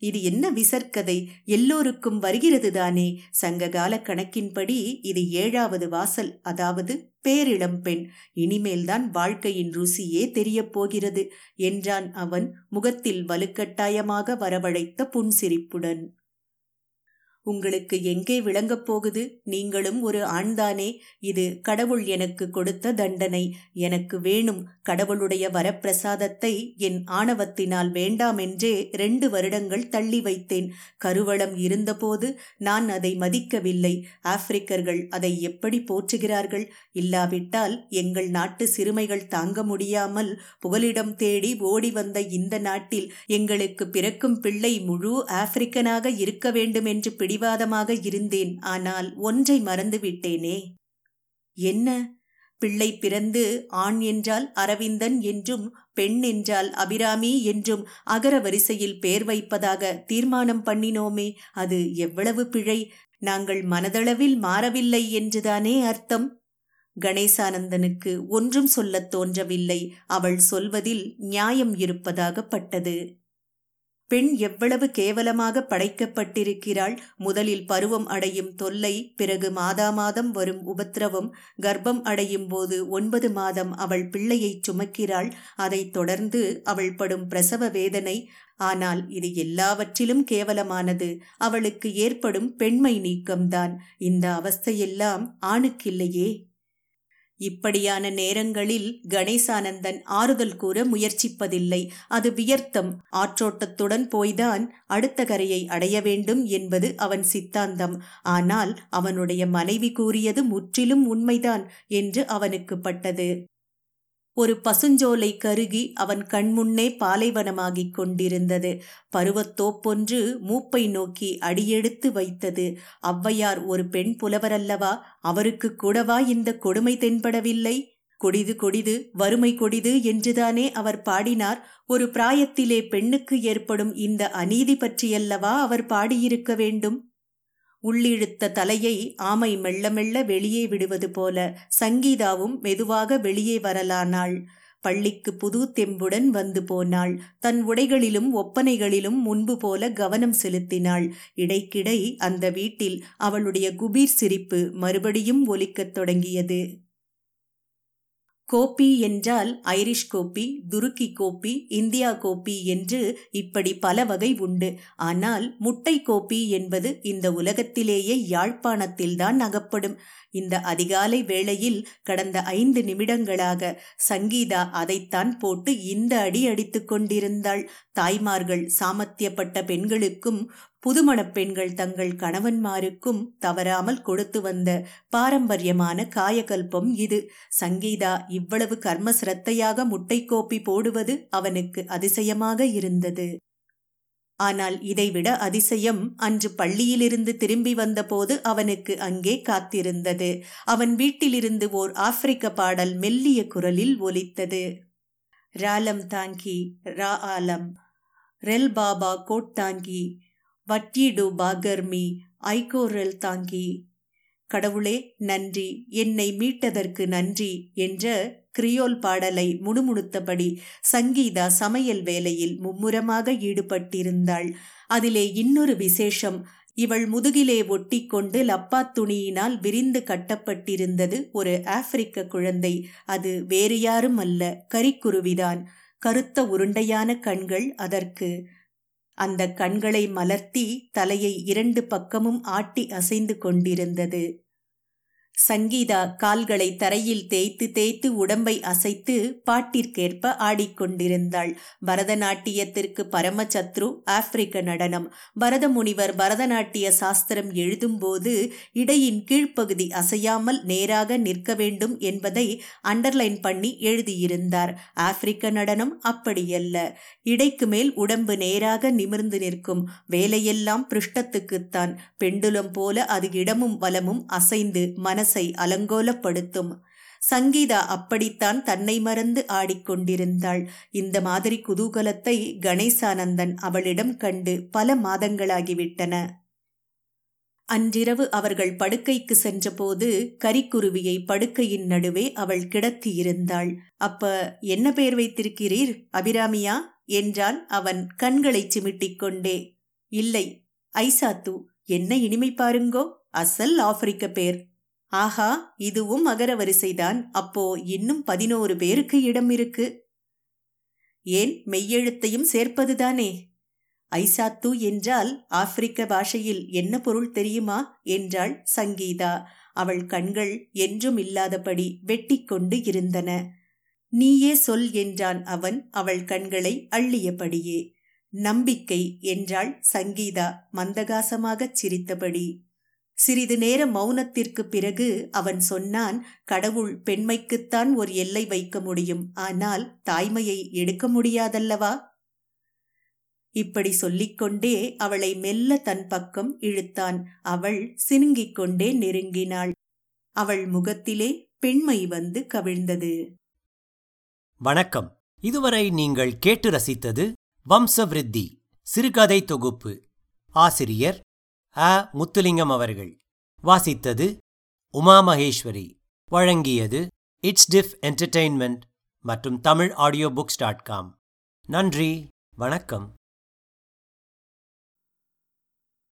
இது என்ன விசற்கதை? எல்லோருக்கும் வருகிறது தானே. சங்ககால கணக்கின்படி இது ஏழாவது வாசல் அதாவது பேரிளம் பெண். இனிமேல்தான் வாழ்க்கையின் ருசியே தெரியப் போகிறது என்றான் அவன் முகத்தில் வலுக்கட்டாயமாக வரவழைத்த புன்சிரிப்புடன். உங்களுக்கு எங்கே விளங்கப் போகுது? நீங்களும் ஒரு ஆண்தானே? இது கடவுள் எனக்கு கொடுத்த தண்டனை. எனக்கு வேணும் கடவுளுடைய வரப்பிரசாதத்தை என் ஆணவத்தினால் வேண்டாமென்றே ரெண்டு வருடங்கள் தள்ளி வைத்தேன். கருவளம் இருந்தபோது நான் அதை மதிக்கவில்லை. ஆப்பிரிக்கர்கள் அதை எப்படி போற்றுகிறார்கள்? இல்லாவிட்டால் எங்கள் நாட்டு சிறுமைகள் தாங்க முடியாமல் புகலிடம் தேடி ஓடி வந்த இந்த நாட்டில் எங்களுக்கு பிறக்கும் பிள்ளை முழு ஆப்பிரிக்கனாக இருக்க வேண்டும் என்று பிடிவாதமாக இருந்தேன். ஆனால் ஒன்றை மறந்துவிட்டேனே. என்ன? பிள்ளை பிறந்து ஆண் என்றால் அரவிந்தன் என்றும் பெண் என்றால் அபிராமி என்றும் அகர வரிசையில் பேர் வைப்பதாக தீர்மானம் பண்ணினோமே. அது எவ்வளவு பிழை? நாங்கள் மனதளவில் மாறவில்லை என்றுதானே அர்த்தம்? கணேசானந்தனுக்கு ஒன்றும் சொல்லத் தோன்றவில்லை. அவள் சொல்வதில் நியாயம் இருப்பதாகப்பட்டது. பெண் எவ்வளவு கேவலமாக படைக்கப்பட்டிருக்கிறாள். முதலில் பருவம் அடையும் தொல்லை பிறகு மாதா மாதம் வரும் உபத்திரவம் கர்ப்பம் அடையும் போது ஒன்பது மாதம் அவள் பிள்ளையைச் சுமக்கிறாள். அதைத் தொடர்ந்து அவள் படும் பிரசவ வேதனை. ஆனால் இது எல்லாவற்றிலும் கேவலமானது. அவளுக்கு ஏற்படும் பெண்மை நீக்கம்தான். இந்த அவஸ்தையெல்லாம் ஆணுக்கில்லையே. இப்படியான நேரங்களில் கணேசானந்தன் ஆறுதல் கூற முயற்சிப்பதில்லை. அது வியர்த்தம். ஆற்றோட்டத்துடன் போய்தான் அடுத்த கரையை அடைய வேண்டும் என்பது அவன் சித்தாந்தம். ஆனால் அவனுடைய மனைவி கூறியது முற்றிலும் உண்மைதான் என்று அவனுக்கு பட்டது. ஒரு பசுஞ்சோலை கருகி அவன் கண்முன்னே பாலைவனமாகிக் கொண்டிருந்தது. பருவத்தோப்பொன்று மூப்பை நோக்கி அடியெடுத்து வைத்தது. ஔவையார் ஒரு பெண் புலவரல்லவா? அவருக்கு கூடவா இந்த கொடுமை தென்படவில்லை? கொடிது கொடிது வறுமை கொடிது என்றுதானே அவர் பாடினார். ஒரு பிராயத்திலே பெண்ணுக்கு ஏற்படும் இந்த அநீதி பற்றியல்லவா அவர் பாடியிருக்க வேண்டும்? உள்ளிழுத்த தலையை ஆமை மெல்ல மெல்ல வெளியே விடுவது போல சங்கீதாவும் மெதுவாக வெளியே வரலானாள். பள்ளிக்கு புது தெம்புடன் வந்து போனாள். தன் உடைகளிலும் ஒப்பனைகளிலும் முன்பு போல கவனம் செலுத்தினாள். இடைக்கிடை அந்த வீட்டில் அவளுடைய குபீர் சிரிப்பு மறுபடியும் ஒலிக்கத் தொடங்கியது. கோப்பி என்றால் ஐரிஷ் கோப்பி துருக்கி கோப்பி இந்தியா கோப்பி என்று இப்படி பல வகை உண்டு. ஆனால் முட்டை கோப்பி என்பது இந்த உலகத்திலேயே யாழ்ப்பாணத்தில்தான் அகப்படும். இந்த அதிகாலை வேளையில் கடந்த ஐந்து நிமிடங்களாக சங்கீதா அதைத்தான் போட்டு இந்த அடி அடித்துக் கொண்டிருந்தாள். தாய்மார்கள் சாமர்த்தியப்பட்ட பெண்களுக்கும் புதுமணப் பெண்கள் தங்கள் கணவன்மாருக்கும் தவறாமல் கொடுத்து வந்த பாரம்பரியமான காயகல்பம் இது. சங்கீதா இவ்வளவு கர்ம சிரத்தையாக முட்டைக்கோப்பி போடுவது அவனுக்கு அதிசயமாக இருந்தது. ஆனால் இதைவிட அதிசயம் அன்று பள்ளியிலிருந்து திரும்பி வந்தபோது அவனுக்கு அங்கே காத்திருந்தது. அவன் வீட்டிலிருந்து ஓர் ஆப்பிரிக்க பாடல் மெல்லிய குரலில் ஒலித்தது. ராலம் தாங்கி ரா ஆலம். ரெல் பாபா கோட் தாங்கி. வட்டிடு பாகர்மி ஐகோரல் தாங்கி. கடவுளே நன்றி. என்னை மீட்டதற்கு நன்றி என்ற கிரியோல் பாடலை முணுமுணுத்தபடி சங்கீதா சமையல் வேலையில் மும்முரமாக ஈடுபட்டிருந்தாள். அதிலே இன்னொரு விசேஷம் இவள் முதுகிலே ஒட்டிக்கொண்டு லப்பா துணியினால் விரிந்து கட்டப்பட்டிருந்தது ஒரு ஆப்பிரிக்க குழந்தை. அது வேறு யாரும் அல்ல கரிக்குருவிதான். கருத்த உருண்டையான கண்கள் அதற்கு. அந்த கண்களை மலர்த்தி தலையை இரண்டு பக்கமும் ஆட்டி அசைந்து கொண்டிருந்தது. சங்கீதா கால்களை தரையில் தேய்த்து தேய்த்து உடம்பை அசைத்து பாட்டிற்கேற்ப ஆடிக்கொண்டிருந்தாள். பரதநாட்டியத்திற்கு பரமசத்ரு ஆப்பிரிக்க நடனம். பரதமுனிவர் பரதநாட்டிய சாஸ்திரம் எழுதும்போது இடையின் கீழ்ப்பகுதி அசையாமல் நேராக நிற்க வேண்டும் என்பதை அண்டர்லைன் பண்ணி எழுதியிருந்தார். ஆப்பிரிக்க நடனம் அப்படியல்ல. இடைக்கு மேல் உடம்பு நேராக நிமிர்ந்து நிற்கும். வேலையெல்லாம் பிருஷ்டத்துக்குத்தான் பெண்டுலம் போல அது இடமும் வலமும் அசைந்து மன மனசை அலங்கோலப்படுத்தும். சங்கீதா அப்படித்தான் தன்னை மறந்து ஆடிக்கொண்டிருந்தாள். இந்த மாதிரி குதூகலத்தை கணேசானந்தன் அவளிடம் கண்டு பல மாதங்களாகிவிட்டன. அன்றிரவு அவர்கள் படுக்கைக்கு சென்றபோது கரிக்குருவியை படுக்கையின் நடுவே அவள் கிடத்தியிருந்தாள். அப்ப என்ன பெயர் வைத்திருக்கிறீர் அபிராமியா? என்றான் அவன் கண்களை சிமிட்டிக்கொண்டே இல்லை ஐசாத்து. என்ன இனிமை பாருங்கோ அசல் ஆப்பிரிக்க பேர் ஆஹா இதுவும் மகர வரிசைதான். அப்போ இன்னும் பதினோரு பேருக்கு இடம் இருக்கு. ஏன் மெய்யெழுத்தையும் சேர்ப்பதுதானே? ஐசாத்து என்றால் ஆப்பிரிக்க பாஷையில் என்ன பொருள் தெரியுமா? என்றாள் சங்கீதா. அவள் கண்கள் என்றும் இல்லாதபடி வெட்டிக்கொண்டு இருந்தன. நீயே சொல் என்றான் அவன் அவள் கண்களை அள்ளியபடியே. நம்பிக்கை என்றாள் சங்கீதா மந்தகாசமாகச் சிரித்தபடி. சிறிது நேர மௌனத்திற்கு பிறகு அவன் சொன்னான் கடவுள் பெண்மைக்குத்தான் ஒரு எல்லை வைக்க முடியும். ஆனால் தாய்மையை எடுக்க முடியாதல்லவா? இப்படி சொல்லிக்கொண்டே அவளை மெல்ல தன் பக்கம் இழுத்தான். அவள் சினுங்கிக் கொண்டே நெருங்கினாள். அவள் முகத்திலே பெண்மை வந்து கவிழ்ந்தது. வணக்கம். இதுவரை நீங்கள் கேட்டு ரசித்தது வம்சவிருத்தி சிறுகதை தொகுப்பு. ஆசிரியர் அ முத்துலிங்கம் அவர்கள். வாசித்தது உமா மகேஸ்வரி. வழங்கியது இட்ஸ் டிஃப் என்டர்டெயின்மெண்ட் மற்றும் Tamil audio books dot com. நன்றி. வணக்கம்.